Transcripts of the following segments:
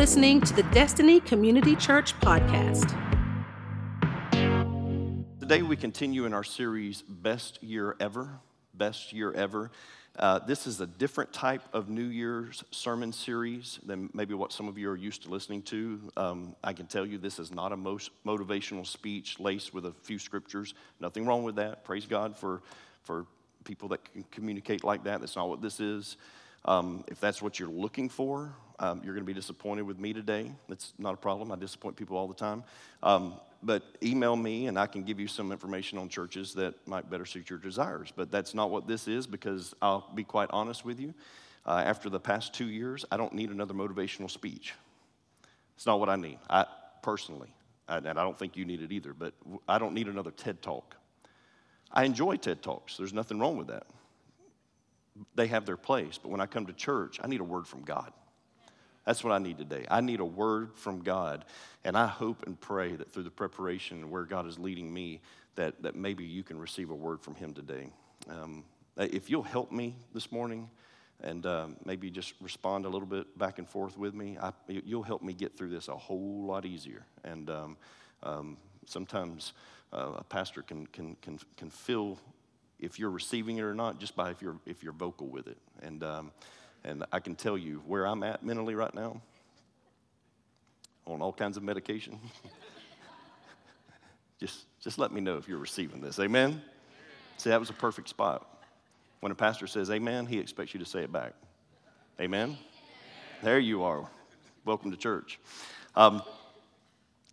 listening to the Destiny Community Church podcast. Today, we continue in our series, Best Year Ever. Best Year Ever. Uh, this is a different type of New Year's sermon series than maybe what some of you are used to listening to. Um, I can tell you this is not a most motivational speech laced with a few scriptures. Nothing wrong with that. Praise God for, for people that can communicate like that. That's not what this is. Um, if that's what you're looking for, um, you're going to be disappointed with me today. That's not a problem. I disappoint people all the time. Um, but email me and I can give you some information on churches that might better suit your desires. But that's not what this is because I'll be quite honest with you. Uh, after the past two years, I don't need another motivational speech. It's not what I need. I personally, and I don't think you need it either, but I don't need another TED talk. I enjoy TED talks. There's nothing wrong with that. They have their place, but when I come to church, I need a word from God. That's what I need today. I need a word from God. And I hope and pray that through the preparation and where God is leading me, that, that maybe you can receive a word from Him today. Um, if you'll help me this morning and um, maybe just respond a little bit back and forth with me, I, you'll help me get through this a whole lot easier. And um, um sometimes uh, a pastor can, can, can, can feel if you're receiving it or not just by if you're, if you're vocal with it. And um, and I can tell you where I'm at mentally right now on all kinds of medication. just, just let me know if you're receiving this. Amen? See, that was a perfect spot. When a pastor says amen, he expects you to say it back. Amen? There you are. Welcome to church. Um,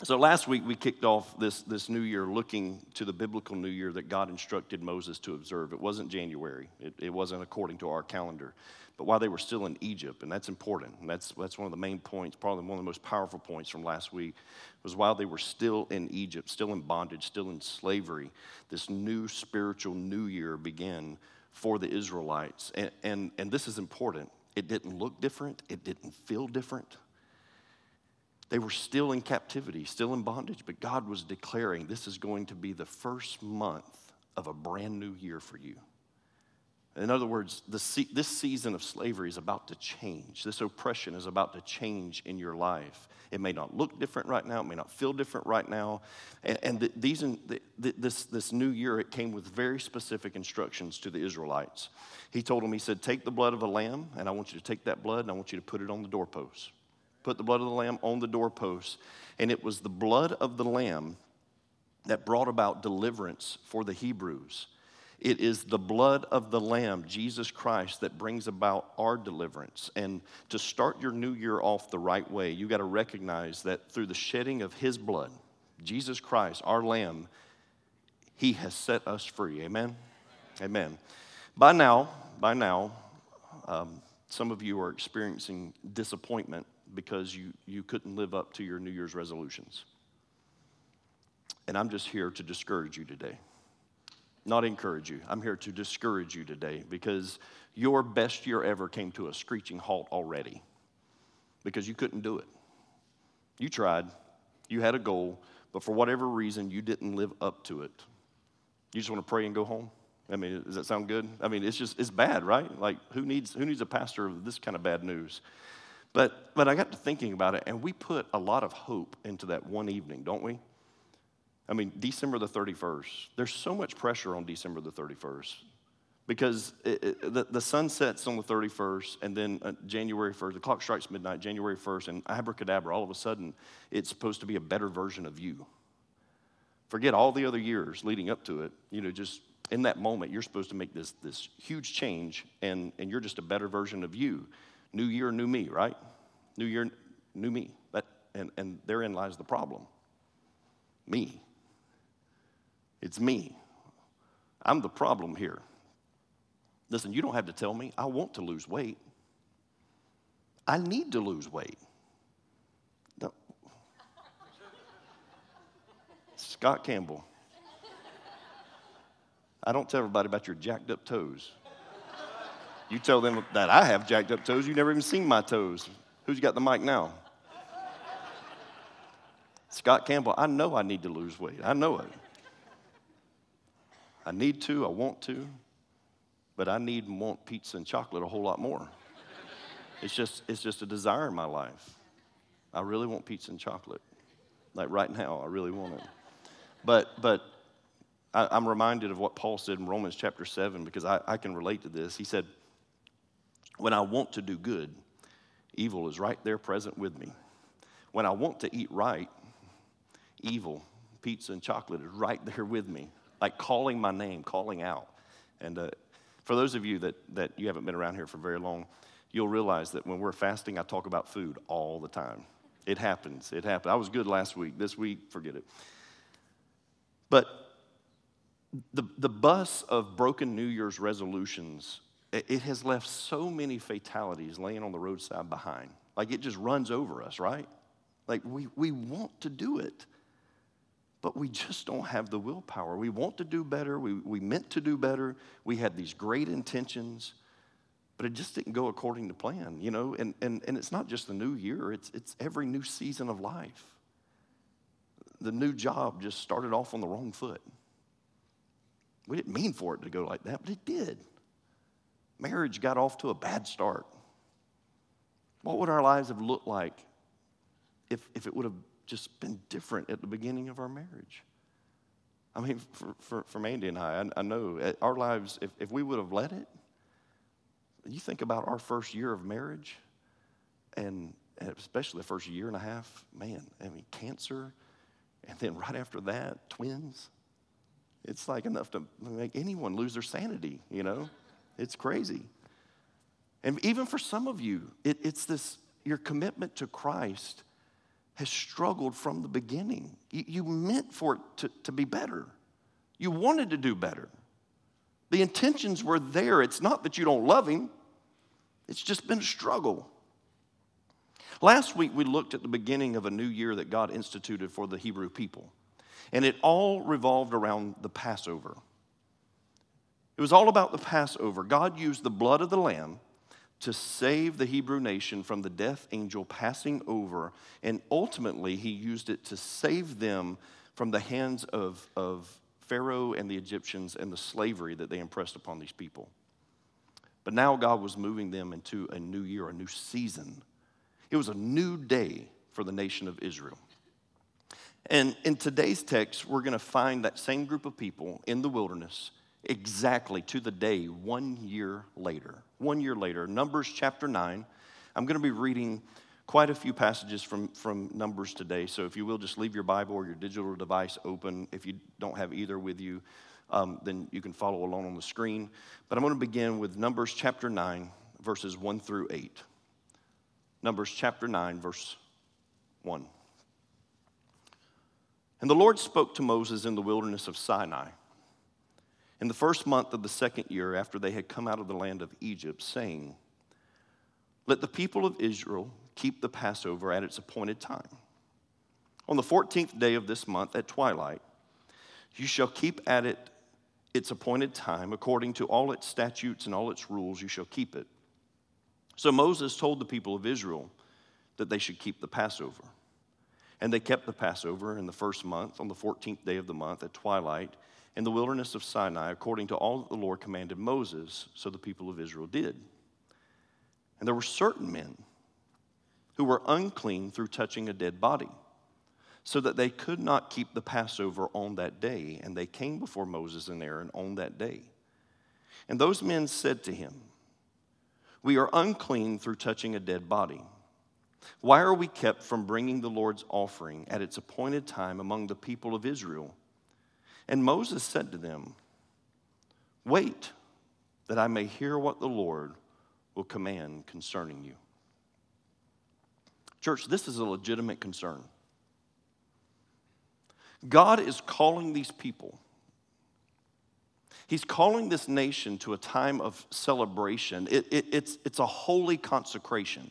so last week we kicked off this, this new year looking to the biblical new year that God instructed Moses to observe. It wasn't January, it, it wasn't according to our calendar but while they were still in Egypt, and that's important, and that's, that's one of the main points, probably one of the most powerful points from last week, was while they were still in Egypt, still in bondage, still in slavery, this new spiritual new year began for the Israelites. And, and, and this is important. It didn't look different, it didn't feel different. They were still in captivity, still in bondage, but God was declaring this is going to be the first month of a brand new year for you. In other words, the, this season of slavery is about to change. This oppression is about to change in your life. It may not look different right now, it may not feel different right now. And, and the, these, the, this, this new year, it came with very specific instructions to the Israelites. He told them, He said, Take the blood of a lamb, and I want you to take that blood and I want you to put it on the doorpost. Put the blood of the lamb on the doorpost. And it was the blood of the lamb that brought about deliverance for the Hebrews. It is the blood of the Lamb, Jesus Christ, that brings about our deliverance. And to start your new year off the right way, you got to recognize that through the shedding of His blood, Jesus Christ, our Lamb, He has set us free. Amen? Amen. By now, by now, um, some of you are experiencing disappointment because you, you couldn't live up to your New Year's resolutions. And I'm just here to discourage you today not encourage you. I'm here to discourage you today because your best year ever came to a screeching halt already because you couldn't do it. You tried, you had a goal, but for whatever reason, you didn't live up to it. You just want to pray and go home? I mean, does that sound good? I mean, it's just, it's bad, right? Like, who needs, who needs a pastor of this kind of bad news? But, but I got to thinking about it, and we put a lot of hope into that one evening, don't we? I mean, December the 31st, there's so much pressure on December the 31st because it, it, the, the sun sets on the 31st and then uh, January 1st, the clock strikes midnight, January 1st, and abracadabra, all of a sudden, it's supposed to be a better version of you. Forget all the other years leading up to it. You know, just in that moment, you're supposed to make this, this huge change, and, and you're just a better version of you. New year, new me, right? New year, new me. That, and, and therein lies the problem. Me. It's me. I'm the problem here. Listen, you don't have to tell me. I want to lose weight. I need to lose weight. No. Scott Campbell. I don't tell everybody about your jacked up toes. You tell them that I have jacked up toes. You've never even seen my toes. Who's got the mic now? Scott Campbell, I know I need to lose weight. I know it. I need to, I want to, but I need and want pizza and chocolate a whole lot more. It's just, it's just a desire in my life. I really want pizza and chocolate. Like right now, I really want it. But, but I, am reminded of what Paul said in Romans chapter 7 because I, I can relate to this. He said, When I want to do good, evil is right there present with me. When I want to eat right, evil, pizza and chocolate is right there with me, like calling my name, calling out. And uh, for those of you that, that you haven't been around here for very long, you'll realize that when we're fasting, I talk about food all the time. It happens. It happens. I was good last week. This week, forget it. But the, the bus of broken New Year's resolutions, it, has left so many fatalities laying on the roadside behind. Like it just runs over us, right? Like we, we want to do it, but we just don't have the willpower. We want to do better. We, we meant to do better. We had these great intentions, but it just didn't go according to plan, you know? And, and, and it's not just the new year, it's, it's every new season of life. The new job just started off on the wrong foot. We didn't mean for it to go like that, but it did. Marriage got off to a bad start. What would our lives have looked like if, if it would have just been different at the beginning of our marriage? I mean, for, for, for Mandy and I, I, I know uh, our lives, if, if we would have let it, you think about our first year of marriage, and especially the first year and a half, man, I mean, cancer, and then right after that, twins. It's like enough to make anyone lose their sanity, you know? It's crazy. And even for some of you, it, it's this your commitment to Christ has struggled from the beginning. You, you meant for it to, to be better, you wanted to do better. The intentions were there. It's not that you don't love Him, it's just been a struggle. Last week, we looked at the beginning of a new year that God instituted for the Hebrew people, and it all revolved around the Passover. It was all about the Passover. God used the blood of the Lamb to save the Hebrew nation from the death angel passing over, and ultimately, He used it to save them from the hands of, of Pharaoh and the Egyptians and the slavery that they impressed upon these people. But now God was moving them into a new year, a new season. It was a new day for the nation of Israel. And in today's text, we're going to find that same group of people in the wilderness exactly to the day one year later. One year later, Numbers chapter 9. I'm going to be reading quite a few passages from, from Numbers today. So if you will, just leave your Bible or your digital device open. If you don't have either with you, um, then you can follow along on the screen. But I'm going to begin with Numbers chapter 9, verses 1 through 8. Numbers chapter 9, verse 1. And the Lord spoke to Moses in the wilderness of Sinai in the first month of the second year after they had come out of the land of Egypt, saying, Let the people of Israel keep the Passover at its appointed time. On the 14th day of this month at twilight, you shall keep at it its appointed time, according to all its statutes and all its rules, you shall keep it. So Moses told the people of Israel that they should keep the Passover. And they kept the Passover in the first month, on the 14th day of the month at twilight in the wilderness of Sinai, according to all that the Lord commanded Moses, so the people of Israel did. And there were certain men who were unclean through touching a dead body, so that they could not keep the Passover on that day, and they came before Moses and Aaron on that day. And those men said to him, We are unclean through touching a dead body. Why are we kept from bringing the Lord's offering at its appointed time among the people of Israel? And Moses said to them, Wait, that I may hear what the Lord will command concerning you. Church, this is a legitimate concern. God is calling these people. He's calling this nation to a time of celebration. It, it, it's, it's a holy consecration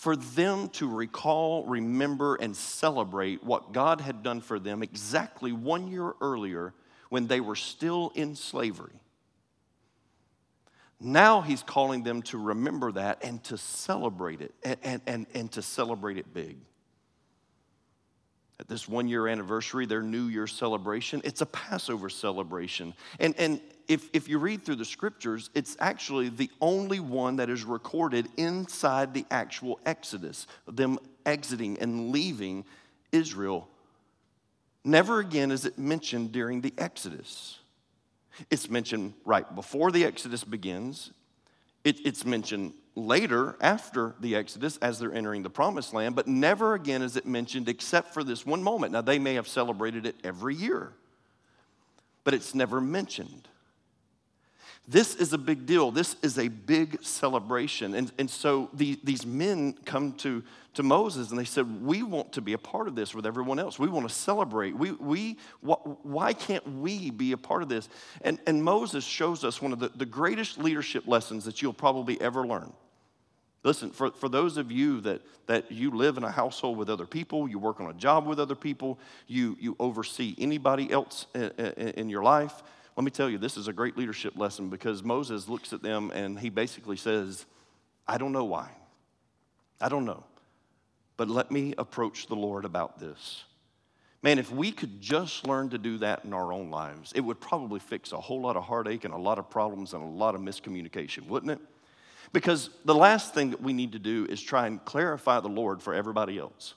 for them to recall, remember, and celebrate what God had done for them exactly one year earlier when they were still in slavery. Now he's calling them to remember that and to celebrate it and, and, and, and to celebrate it big. at this one year anniversary, their New Year celebration. It's a Passover celebration. And, and if, if you read through the scriptures, it's actually the only one that is recorded inside the actual Exodus, them exiting and leaving Israel. Never again is it mentioned during the Exodus. It's mentioned right before the Exodus begins, it, it's mentioned later after the Exodus as they're entering the promised land, but never again is it mentioned except for this one moment. Now, they may have celebrated it every year, but it's never mentioned. This is a big deal. This is a big celebration. And, and so the, these men come to, to Moses and they said, We want to be a part of this with everyone else. We want to celebrate. We, we, why can't we be a part of this? And, and Moses shows us one of the, the greatest leadership lessons that you'll probably ever learn. Listen, for, for those of you that, that you live in a household with other people, you work on a job with other people, you, you oversee anybody else in, in, in your life, let me tell you, this is a great leadership lesson because Moses looks at them and he basically says, I don't know why. I don't know. But let me approach the Lord about this. Man, if we could just learn to do that in our own lives, it would probably fix a whole lot of heartache and a lot of problems and a lot of miscommunication, wouldn't it? Because the last thing that we need to do is try and clarify the Lord for everybody else.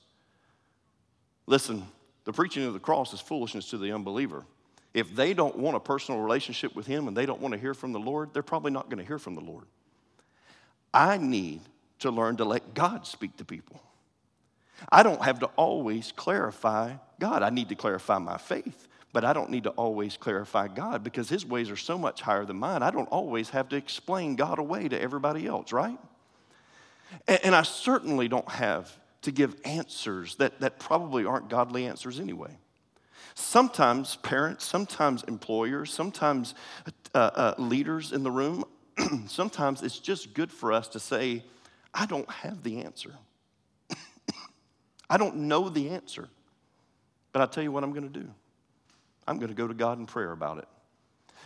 Listen, the preaching of the cross is foolishness to the unbeliever. If they don't want a personal relationship with Him and they don't want to hear from the Lord, they're probably not going to hear from the Lord. I need to learn to let God speak to people. I don't have to always clarify God. I need to clarify my faith, but I don't need to always clarify God because His ways are so much higher than mine. I don't always have to explain God away to everybody else, right? And, I certainly don't have to give answers that, that probably aren't godly answers anyway. Sometimes parents, sometimes employers, sometimes uh, uh, leaders in the room, sometimes it's just good for us to say, I don't have the answer. I don't know the answer. But I'll tell you what I'm going to do I'm going to go to God in prayer about it.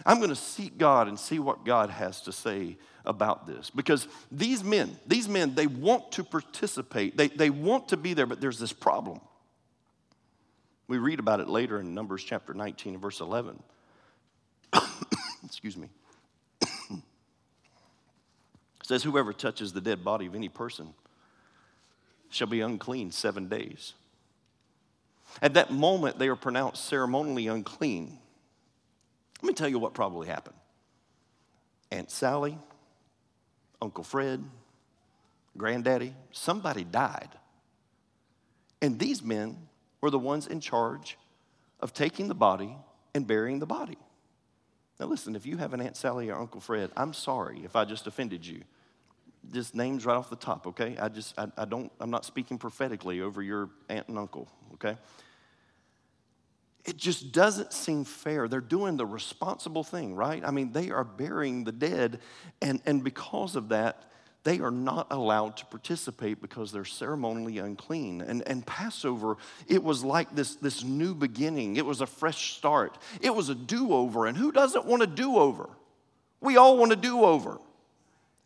I'm going to seek God and see what God has to say about this. Because these men, these men, they want to participate, they, they want to be there, but there's this problem. We read about it later in Numbers chapter 19 and verse 11. Excuse me. it says, Whoever touches the dead body of any person shall be unclean seven days. At that moment, they are pronounced ceremonially unclean. Let me tell you what probably happened Aunt Sally, Uncle Fred, Granddaddy, somebody died. And these men were the ones in charge of taking the body and burying the body. Now, listen, if you have an Aunt Sally or Uncle Fred, I'm sorry if I just offended you. Just names right off the top, okay? I just, I, I don't, I'm not speaking prophetically over your aunt and uncle, okay? It just doesn't seem fair. They're doing the responsible thing, right? I mean, they are burying the dead, and, and because of that, they are not allowed to participate because they're ceremonially unclean. And, and Passover, it was like this, this new beginning, it was a fresh start, it was a do over. And who doesn't want a do over? We all want a do over.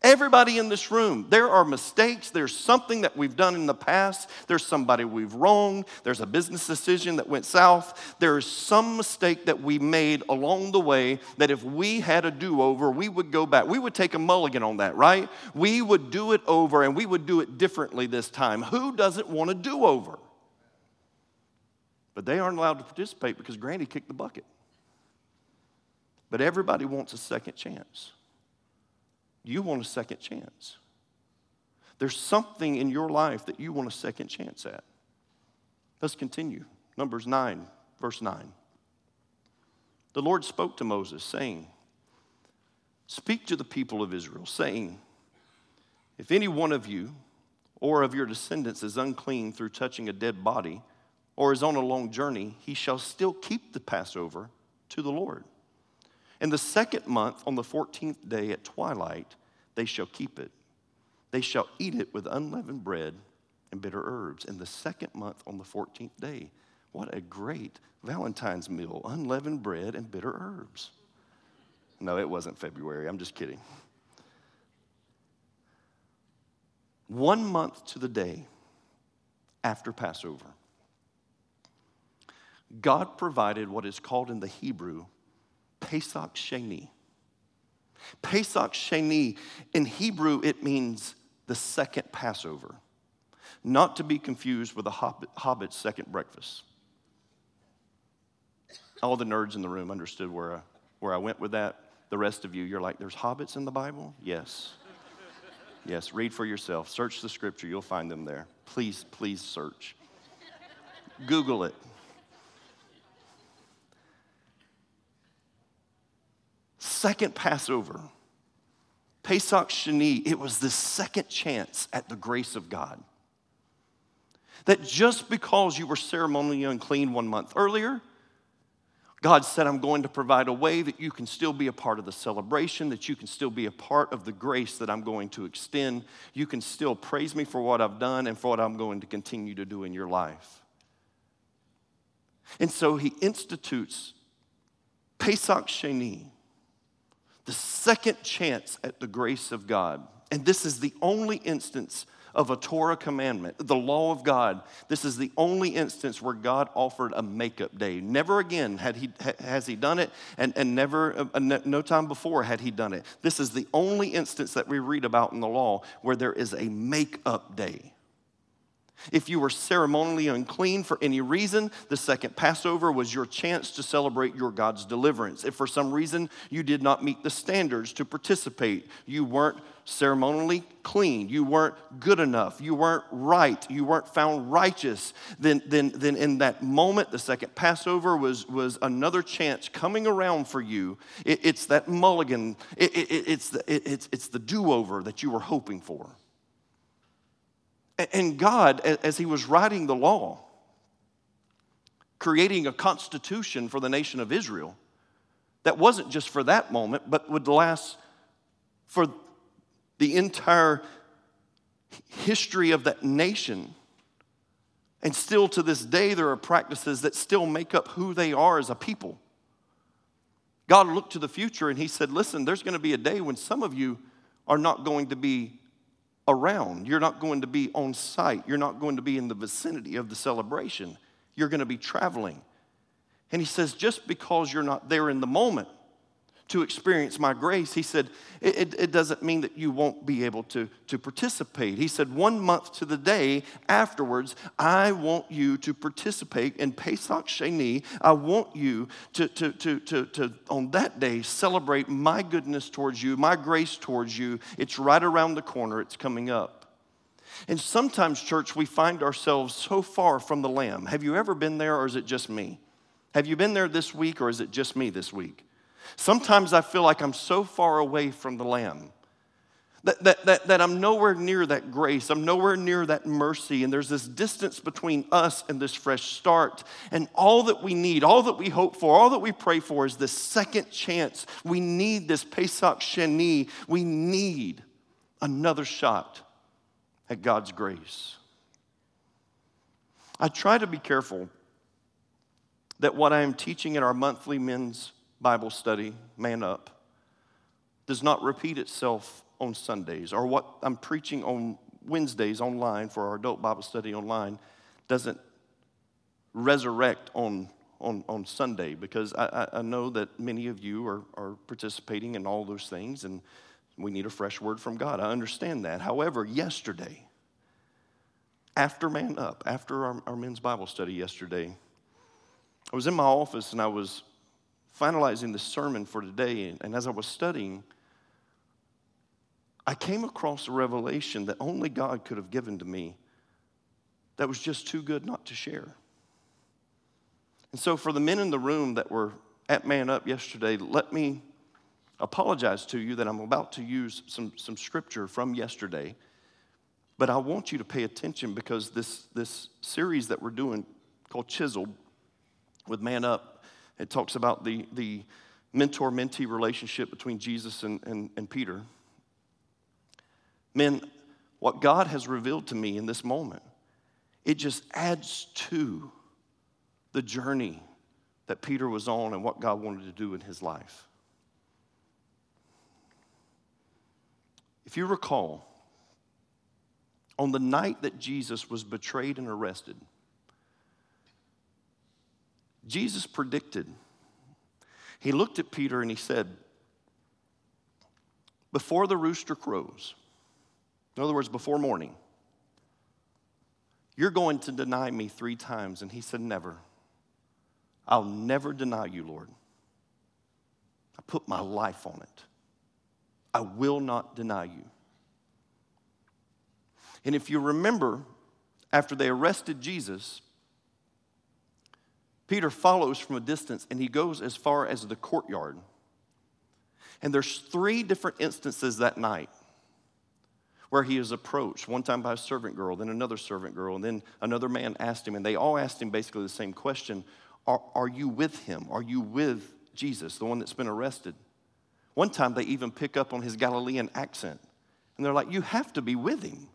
Everybody in this room, there are mistakes. There's something that we've done in the past. There's somebody we've wronged. There's a business decision that went south. There is some mistake that we made along the way that if we had a do over, we would go back. We would take a mulligan on that, right? We would do it over and we would do it differently this time. Who doesn't want a do over? But they aren't allowed to participate because Granny kicked the bucket. But everybody wants a second chance. You want a second chance. There's something in your life that you want a second chance at. Let's continue. Numbers 9, verse 9. The Lord spoke to Moses, saying, Speak to the people of Israel, saying, If any one of you or of your descendants is unclean through touching a dead body, or is on a long journey, he shall still keep the Passover to the Lord. In the second month, on the 14th day at twilight, they shall keep it. They shall eat it with unleavened bread and bitter herbs. In the second month, on the 14th day, what a great Valentine's meal unleavened bread and bitter herbs. No, it wasn't February. I'm just kidding. One month to the day after Passover, God provided what is called in the Hebrew Pesach Sheni. Pesach Sheni, in Hebrew, it means the second Passover, not to be confused with the hobbit's second breakfast. All the nerds in the room understood where I, where I went with that. The rest of you, you're like, there's hobbits in the Bible? Yes. Yes, read for yourself. Search the scripture, you'll find them there. Please, please search. Google it. Second Passover, Pesach Sheni, it was the second chance at the grace of God. That just because you were ceremonially unclean one month earlier, God said, I'm going to provide a way that you can still be a part of the celebration, that you can still be a part of the grace that I'm going to extend. You can still praise me for what I've done and for what I'm going to continue to do in your life. And so he institutes Pesach Sheni, the second chance at the grace of God. And this is the only instance of a Torah commandment, the law of God. This is the only instance where God offered a makeup day. Never again had he, has he done it, and, and never, uh, no time before had he done it. This is the only instance that we read about in the law where there is a makeup day. If you were ceremonially unclean for any reason, the second Passover was your chance to celebrate your God's deliverance. If for some reason you did not meet the standards to participate, you weren't ceremonially clean, you weren't good enough, you weren't right, you weren't found righteous, then, then, then in that moment, the second Passover was, was another chance coming around for you. It, it's that mulligan, it, it, it's the, it's, it's the do over that you were hoping for. And God, as He was writing the law, creating a constitution for the nation of Israel that wasn't just for that moment, but would last for the entire history of that nation. And still to this day, there are practices that still make up who they are as a people. God looked to the future and He said, Listen, there's going to be a day when some of you are not going to be around. You're not going to be on site. You're not going to be in the vicinity of the celebration. You're going to be traveling. And he says, just because you're not there in the moment to experience my grace, he said, it, it, it, doesn't mean that you won't be able to, to participate. He said, one month to the day afterwards, I want you to participate in Pesach Sheni. I want you to, to, to, to, to, on that day, celebrate my goodness towards you, my grace towards you. It's right around the corner, it's coming up. And sometimes, church, we find ourselves so far from the Lamb. Have you ever been there, or is it just me? Have you been there this week, or is it just me this week? Sometimes I feel like I'm so far away from the Lamb. That, that, that, that I'm nowhere near that grace. I'm nowhere near that mercy. And there's this distance between us and this fresh start. And all that we need, all that we hope for, all that we pray for is this second chance. We need this Pesach Sheni. We need another shot at God's grace. I try to be careful that what I am teaching in our monthly men's Bible study, Man Up, does not repeat itself on Sundays, or what I'm preaching on Wednesdays online for our adult Bible study online doesn't resurrect on, on, on Sunday because I, I know that many of you are, are participating in all those things and we need a fresh word from God. I understand that. However, yesterday, after Man Up, after our, our men's Bible study yesterday, I was in my office and I was finalizing the sermon for today, and as I was studying, I came across a revelation that only God could have given to me that was just too good not to share. And so, for the men in the room that were at Man Up yesterday, let me apologize to you that I'm about to use some, some scripture from yesterday. But I want you to pay attention because this, this series that we're doing called Chiseled with Man Up it talks about the, the mentor mentee relationship between Jesus and, and, and Peter. Men, what God has revealed to me in this moment, it just adds to the journey that Peter was on and what God wanted to do in his life. If you recall, on the night that Jesus was betrayed and arrested, Jesus predicted. He looked at Peter and he said, Before the rooster crows, in other words, before morning, you're going to deny me three times. And he said, Never. I'll never deny you, Lord. I put my life on it. I will not deny you. And if you remember, after they arrested Jesus, Peter follows from a distance and he goes as far as the courtyard. And there's three different instances that night where he is approached, one time by a servant girl, then another servant girl, and then another man asked him, and they all asked him basically the same question Are, are you with him? Are you with Jesus, the one that's been arrested? One time they even pick up on his Galilean accent, and they're like, You have to be with him.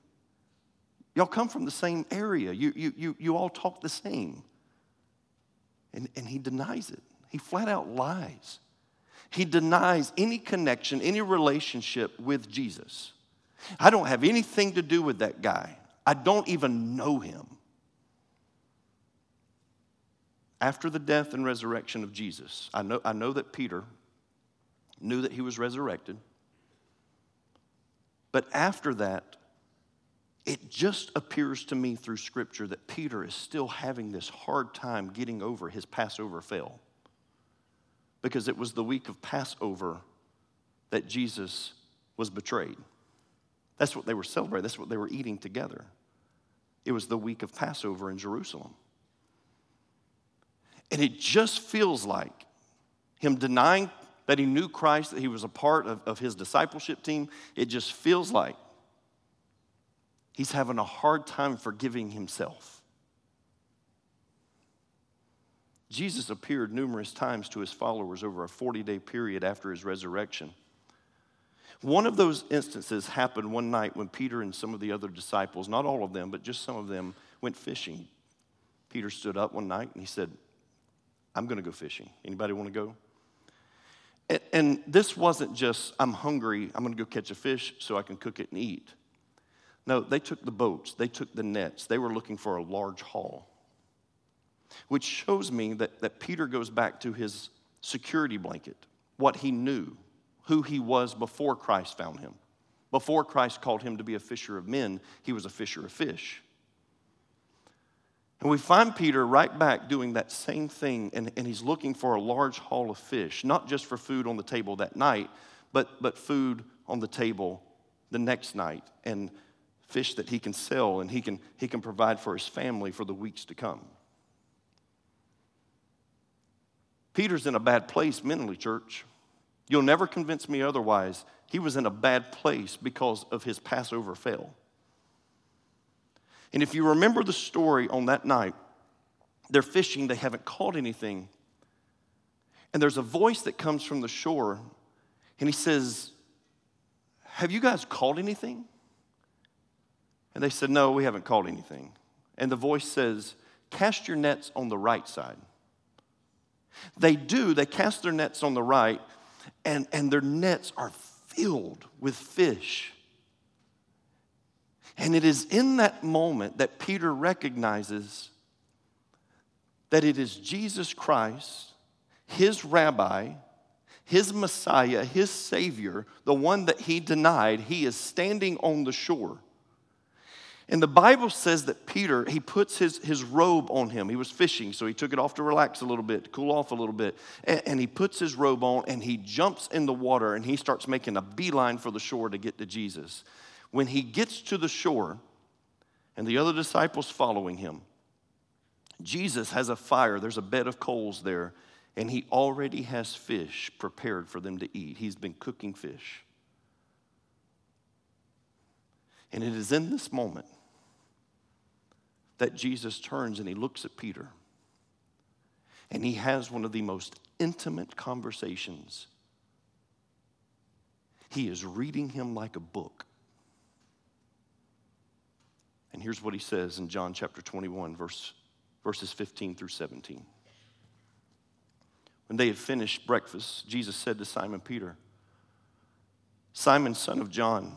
Y'all come from the same area, you, you, you, you all talk the same. And, and he denies it, he flat out lies. He denies any connection, any relationship with Jesus. I don't have anything to do with that guy. I don't even know him. After the death and resurrection of Jesus, I know, I know that Peter knew that he was resurrected. But after that, it just appears to me through Scripture that Peter is still having this hard time getting over his Passover fail. Because it was the week of Passover that Jesus was betrayed. That's what they were celebrating, that's what they were eating together. It was the week of Passover in Jerusalem. And it just feels like him denying that he knew Christ, that he was a part of, of his discipleship team. It just feels like he's having a hard time forgiving himself. Jesus appeared numerous times to his followers over a 40 day period after his resurrection. One of those instances happened one night when Peter and some of the other disciples, not all of them, but just some of them, went fishing. Peter stood up one night and he said, I'm going to go fishing. Anybody want to go? And, and this wasn't just, I'm hungry, I'm going to go catch a fish so I can cook it and eat. No, they took the boats, they took the nets, they were looking for a large haul. Which shows me that, that Peter goes back to his security blanket, what he knew who he was before Christ found him. Before Christ called him to be a fisher of men, he was a fisher of fish. And we find Peter right back doing that same thing, and, and he's looking for a large haul of fish, not just for food on the table that night, but, but food on the table the next night, and fish that he can sell and he can, he can provide for his family for the weeks to come. Peter's in a bad place mentally, church. You'll never convince me otherwise. He was in a bad place because of his Passover fail. And if you remember the story on that night, they're fishing, they haven't caught anything. And there's a voice that comes from the shore, and he says, Have you guys caught anything? And they said, No, we haven't caught anything. And the voice says, Cast your nets on the right side. They do, they cast their nets on the right, and, and their nets are filled with fish. And it is in that moment that Peter recognizes that it is Jesus Christ, his rabbi, his Messiah, his Savior, the one that he denied, he is standing on the shore. And the Bible says that Peter, he puts his, his robe on him. He was fishing, so he took it off to relax a little bit, to cool off a little bit. And, and, he puts his robe on and he jumps in the water and he starts making a beeline for the shore to get to Jesus. When he gets to the shore and the other disciples following him, Jesus has a fire. There's a bed of coals there, and he already has fish prepared for them to eat. He's been cooking fish. And it is in this moment that Jesus turns and he looks at Peter and he has one of the most intimate conversations. He is reading him like a book. And here's what he says in John chapter 21, verse, verses 15 through 17. When they had finished breakfast, Jesus said to Simon Peter, Simon, son of John,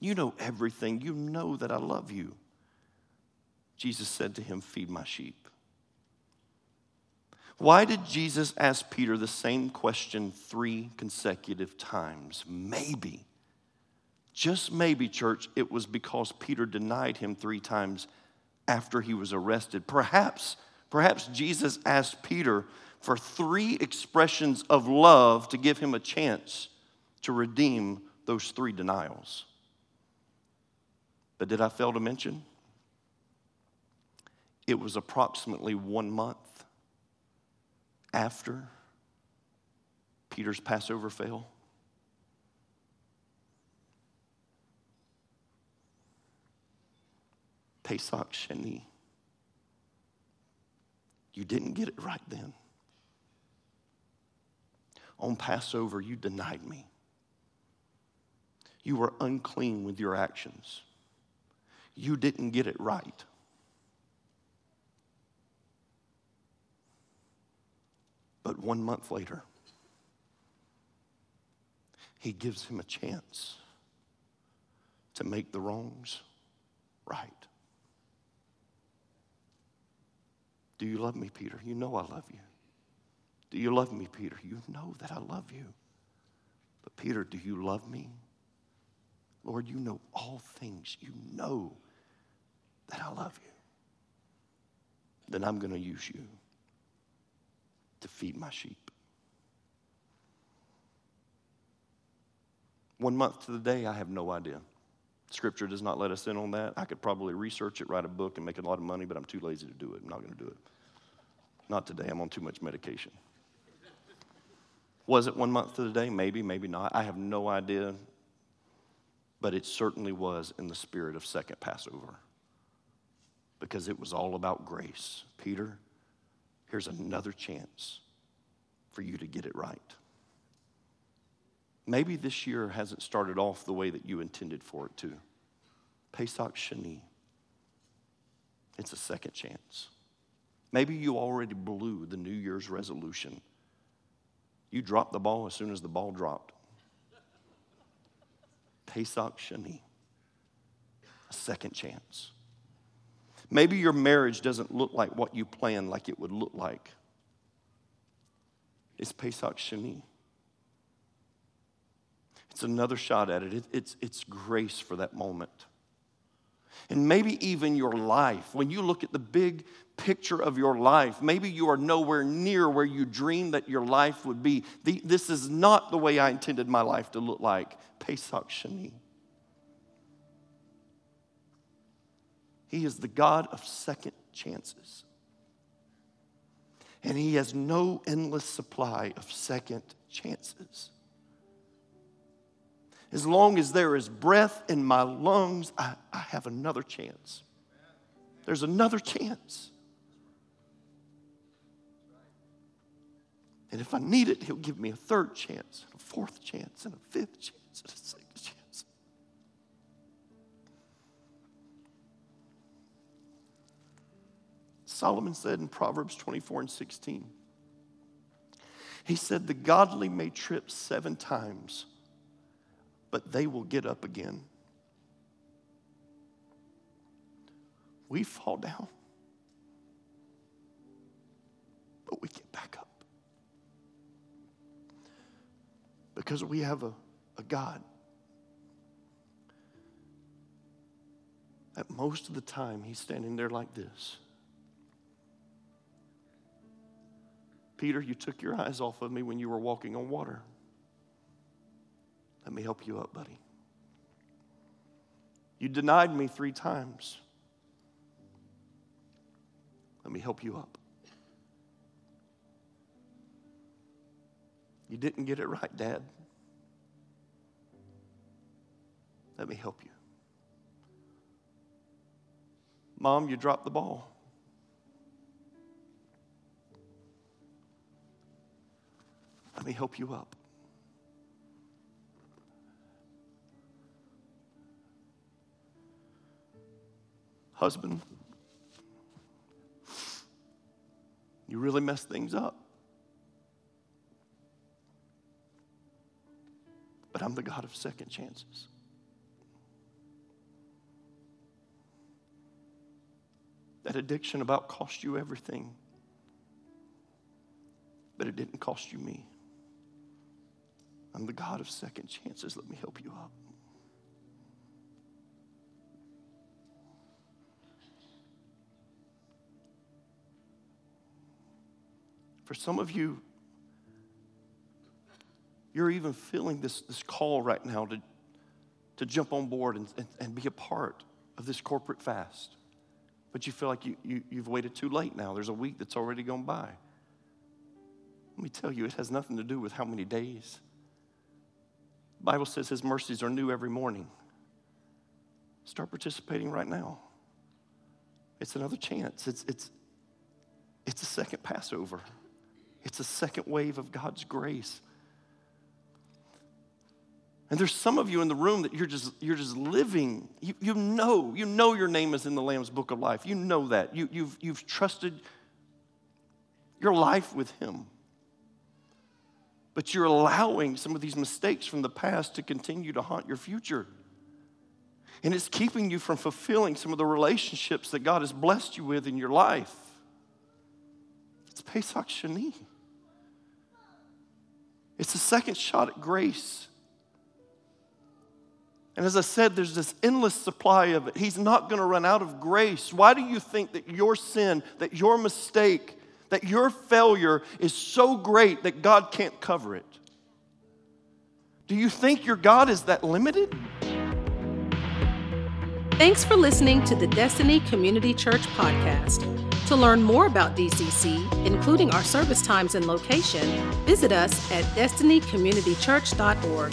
you know everything. You know that I love you. Jesus said to him, Feed my sheep. Why did Jesus ask Peter the same question three consecutive times? Maybe, just maybe, church, it was because Peter denied him three times after he was arrested. Perhaps, perhaps Jesus asked Peter for three expressions of love to give him a chance to redeem those three denials. But did I fail to mention? It was approximately one month after Peter's Passover fail. Pesach Sheni. You didn't get it right then. On Passover, you denied me. You were unclean with your actions. You didn't get it right. But one month later, he gives him a chance to make the wrongs right. Do you love me, Peter? You know I love you. Do you love me, Peter? You know that I love you. But, Peter, do you love me? Lord, you know all things. You know that I love you. Then I'm going to use you to feed my sheep. One month to the day, I have no idea. Scripture does not let us in on that. I could probably research it, write a book, and make a lot of money, but I'm too lazy to do it. I'm not going to do it. Not today. I'm on too much medication. Was it one month to the day? Maybe, maybe not. I have no idea. But it certainly was in the spirit of second Passover because it was all about grace. Peter, here's another chance for you to get it right. Maybe this year hasn't started off the way that you intended for it to. Pesach Sheni. It's a second chance. Maybe you already blew the New Year's resolution. You dropped the ball as soon as the ball dropped. Pesach Sheni. A second chance. Maybe your marriage doesn't look like what you planned like it would look like. It's Pesach Sheni. It's another shot at it. it. it's, it's grace for that moment. And maybe even your life, when you look at the big picture of your life, maybe you are nowhere near where you dreamed that your life would be. The, this is not the way I intended my life to look like. Pesach Sheni. He is the God of second chances. And He has no endless supply of second chances. As long as there is breath in my lungs, I, I have another chance. There's another chance. And if I need it, He'll give me a third chance, a fourth chance, and a fifth chance, and a sixth. Solomon said in Proverbs 24 and 16. He said, The godly may trip seven times, but they will get up again. We fall down, but we get back up. Because we have a, a God that most of the time he's standing there like this. Peter, you took your eyes off of me when you were walking on water. Let me help you up, buddy. You denied me three times. Let me help you up. You didn't get it right, Dad. Let me help you. Mom, you dropped the ball. Me help you up. Husband, you really messed things up. But I'm the God of second chances. That addiction about cost you everything, but it didn't cost you me. I'm the God of second chances. Let me help you up. For some of you, you're even feeling this, this call right now to, to jump on board and, and, and be a part of this corporate fast. But you feel like you, you, you've waited too late now. There's a week that's already gone by. Let me tell you, it has nothing to do with how many days. Bible says his mercies are new every morning. Start participating right now. It's another chance. It's, it's, it's a second Passover. It's a second wave of God's grace. And there's some of you in the room that you're just, you're just living. You, you know, you know your name is in the Lamb's book of life. You know that. You, you've, you've trusted your life with Him. But you're allowing some of these mistakes from the past to continue to haunt your future. And it's keeping you from fulfilling some of the relationships that God has blessed you with in your life. It's Pesach Sheni. It's a second shot at grace. And as I said, there's this endless supply of it. He's not going to run out of grace. Why do you think that your sin, that your mistake, that your failure is so great that God can't cover it? Do you think your God is that limited? Thanks for listening to the Destiny Community Church podcast. To learn more about DCC, including our service times and location, visit us at destinycommunitychurch.org.